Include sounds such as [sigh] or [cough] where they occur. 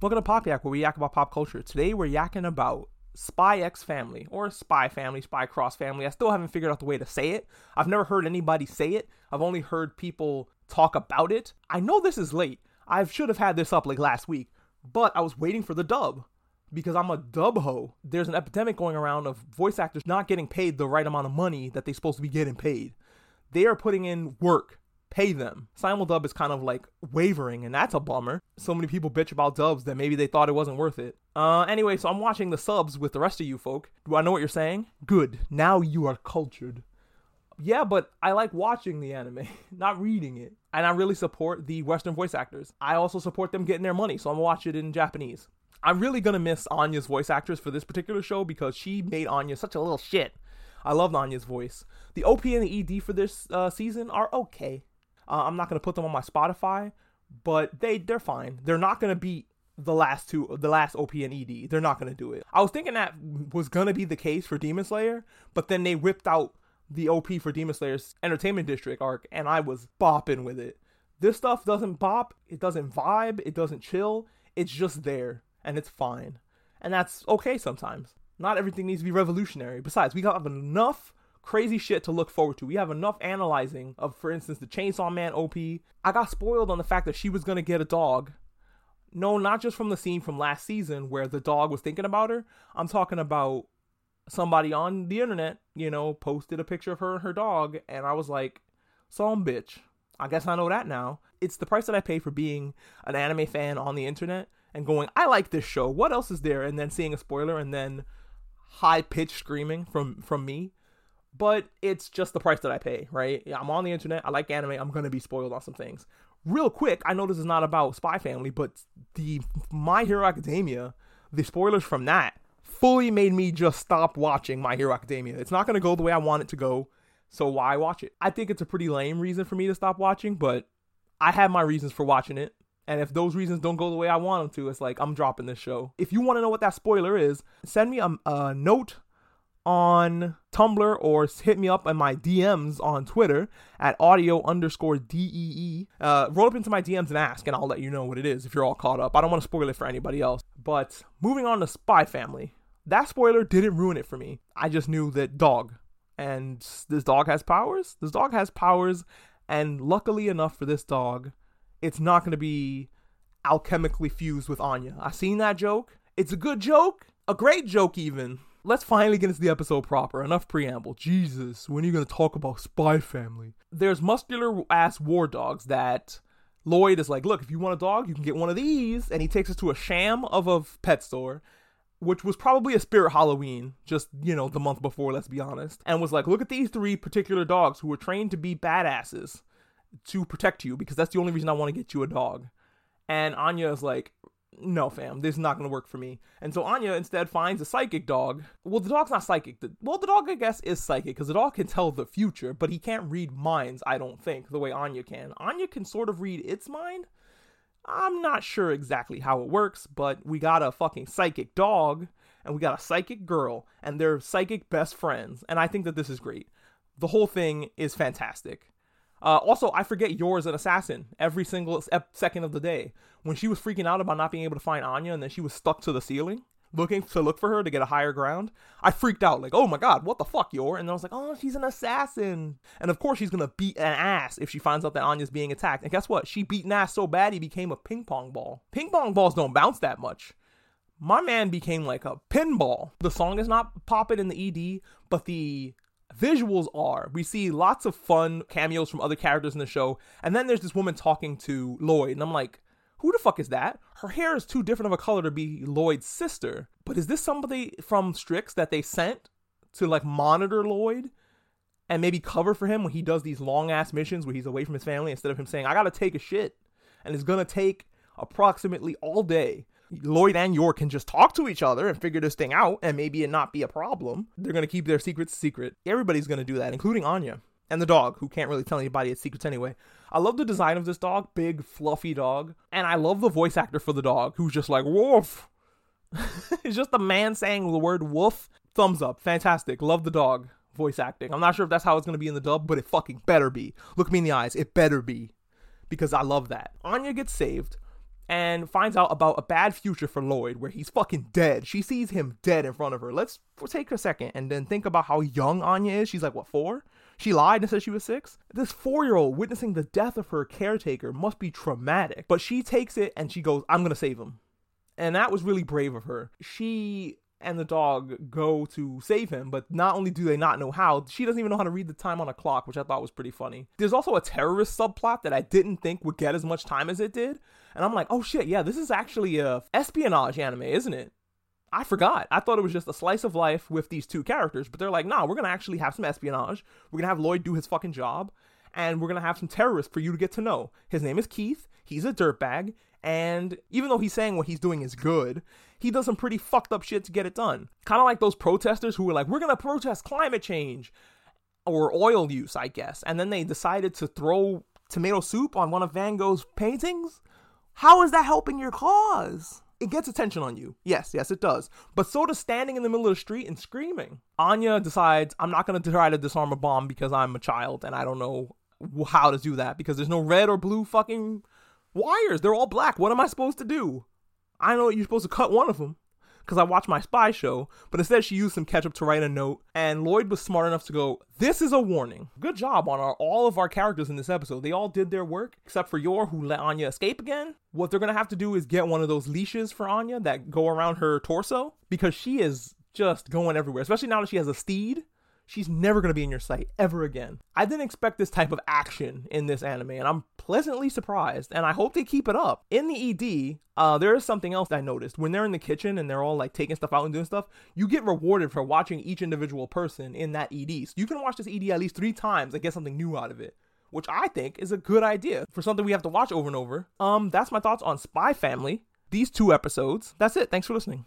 Welcome to Pop Yak, where we yak about pop culture. Today we're yakking about Spy X Family, or Spy Family, Spy Cross Family. I still haven't figured out the way to say it. I've never heard anybody say it. I've only heard people talk about it. I know this is late. I should have had this up like last week, but I was waiting for the dub because I'm a dub ho. There's an epidemic going around of voice actors not getting paid the right amount of money that they're supposed to be getting paid. They are putting in work. Pay them. Simuldub is kind of like wavering, and that's a bummer. So many people bitch about dubs that maybe they thought it wasn't worth it. Uh, anyway, so I'm watching the subs with the rest of you folk. Do I know what you're saying? Good. Now you are cultured. Yeah, but I like watching the anime, [laughs] not reading it. And I really support the Western voice actors. I also support them getting their money, so I'm gonna watch it in Japanese. I'm really gonna miss Anya's voice actress for this particular show because she made Anya such a little shit. I loved Anya's voice. The OP and the ED for this uh, season are okay. Uh, I'm not gonna put them on my Spotify, but they they're fine. They're not gonna beat the last two, the last OP and ED. They're not gonna do it. I was thinking that was gonna be the case for Demon Slayer, but then they whipped out the OP for Demon Slayer's Entertainment District arc, and I was bopping with it. This stuff doesn't bop, it doesn't vibe, it doesn't chill. It's just there, and it's fine, and that's okay sometimes. Not everything needs to be revolutionary. Besides, we got enough crazy shit to look forward to. We have enough analyzing of, for instance, the Chainsaw Man OP. I got spoiled on the fact that she was gonna get a dog. No, not just from the scene from last season where the dog was thinking about her. I'm talking about somebody on the internet, you know, posted a picture of her and her dog, and I was like, some bitch. I guess I know that now. It's the price that I pay for being an anime fan on the internet and going, I like this show. What else is there? And then seeing a spoiler and then high pitched screaming from from me but it's just the price that I pay, right? I'm on the internet. I like anime. I'm gonna be spoiled on some things. Real quick, I know this is not about Spy Family, but the My Hero Academia, the spoilers from that fully made me just stop watching My Hero Academia. It's not gonna go the way I want it to go, so why watch it? I think it's a pretty lame reason for me to stop watching, but I have my reasons for watching it. And if those reasons don't go the way I want them to, it's like I'm dropping this show. If you want to know what that spoiler is, send me a, a note on Tumblr or hit me up in my DMs on Twitter at audio underscore DEE. Uh, roll up into my DMs and ask, and I'll let you know what it is if you're all caught up. I don't want to spoil it for anybody else. But moving on to Spy Family. That spoiler didn't ruin it for me. I just knew that dog. And this dog has powers? This dog has powers, and luckily enough for this dog, it's not going to be alchemically fused with Anya. I seen that joke. It's a good joke, a great joke even let's finally get into the episode proper. Enough preamble. Jesus, when are you gonna talk about Spy Family? There's muscular ass war dogs that Lloyd is like, look, if you want a dog, you can get one of these, and he takes us to a sham of a pet store. Which was probably a spirit Halloween, just, you know, the month before, let's be honest. And was like, look at these three particular dogs who were trained to be badasses to protect you because that's the only reason I want to get you a dog. And Anya is like, no, fam, this is not going to work for me. And so Anya instead finds a psychic dog. Well, the dog's not psychic. The, well, the dog, I guess, is psychic because the dog can tell the future, but he can't read minds, I don't think, the way Anya can. Anya can sort of read its mind. I'm not sure exactly how it works, but we got a fucking psychic dog and we got a psychic girl, and they're psychic best friends. And I think that this is great. The whole thing is fantastic. Uh, also, I forget Yor is an assassin every single second of the day. When she was freaking out about not being able to find Anya and then she was stuck to the ceiling looking to look for her to get a higher ground, I freaked out like, oh my god, what the fuck, Yor? And I was like, oh, she's an assassin. And of course, she's gonna beat an ass if she finds out that Anya's being attacked. And guess what? She beat an ass so bad he became a ping pong ball. Ping pong balls don't bounce that much. My man became like a pinball. The song is not popping in the ED, but the visuals are we see lots of fun cameos from other characters in the show and then there's this woman talking to lloyd and i'm like who the fuck is that? Her hair is too different of a color to be lloyd's sister but is this somebody from strix that they sent to like monitor lloyd and maybe cover for him when he does these long ass missions where he's away from his family instead of him saying i gotta take a shit and it's gonna take approximately all day Lloyd and Yor can just talk to each other and figure this thing out, and maybe it not be a problem. They're gonna keep their secrets secret. Everybody's gonna do that, including Anya and the dog, who can't really tell anybody its secrets anyway. I love the design of this dog, big, fluffy dog, and I love the voice actor for the dog, who's just like woof. [laughs] it's just a man saying the word woof. Thumbs up, fantastic. Love the dog voice acting. I'm not sure if that's how it's gonna be in the dub, but it fucking better be. Look me in the eyes, it better be, because I love that. Anya gets saved and finds out about a bad future for Lloyd where he's fucking dead. She sees him dead in front of her. Let's take a second and then think about how young Anya is. She's like, what, four? She lied and said she was six. This four year old witnessing the death of her caretaker must be traumatic. But she takes it and she goes, I'm to save him. And that was really brave of her. She and the dog go to save him, but not only do they not know how, she doesn't even know how to read the time on a clock, which I thought was pretty funny. There's also a terrorist subplot that I didn't think would get as much time as it did. And I'm like, oh shit, yeah, this is actually a espionage anime, isn't it? I forgot. I thought it was just a slice of life with these two characters, but they're like, nah, we're gonna actually have some espionage. We're gonna have Lloyd do his fucking job, and we're gonna have some terrorists for you to get to know. His name is Keith. He's a dirtbag, and even though he's saying what he's doing is good, he does some pretty fucked up shit to get it done. Kind of like those protesters who were like, we're gonna protest climate change or oil use, I guess, and then they decided to throw tomato soup on one of Van Gogh's paintings. How is that helping your cause? it gets attention on you. Yes, yes, it does. But so does standing in the middle of the street and screaming. Anya decides, I'm not going to try to disarm a bomb because I'm a child and I don't know how to do that because there's no red or blue fucking wires. They're all black. What am I supposed to do? I know you're supposed to cut one of them because I watched my spy show, but instead she used some ketchup to write a note, and Lloyd was smart enough to go, This is a warning. Good job on our, all of our characters in this episode. They all did their work, except for Yor, who let Anya escape again. What they're gonna have to do is get one of those leashes for Anya that go around her torso, because she is just going everywhere, especially now that she has a steed she's never going to be in your sight ever again. I didn't expect this type of action in this anime, and I'm pleasantly surprised, and I hope they keep it up. In the ED, uh, there is something else I noticed. When they're in the kitchen and they're all like taking stuff out and doing stuff, you get rewarded for watching each individual person in that ED. So you can watch this ED at least three times and get something new out of it which I think is a good idea for something we have to watch over and over. Um, that's my thoughts on Spy Family. These two episodes. That's it. Thanks for listening.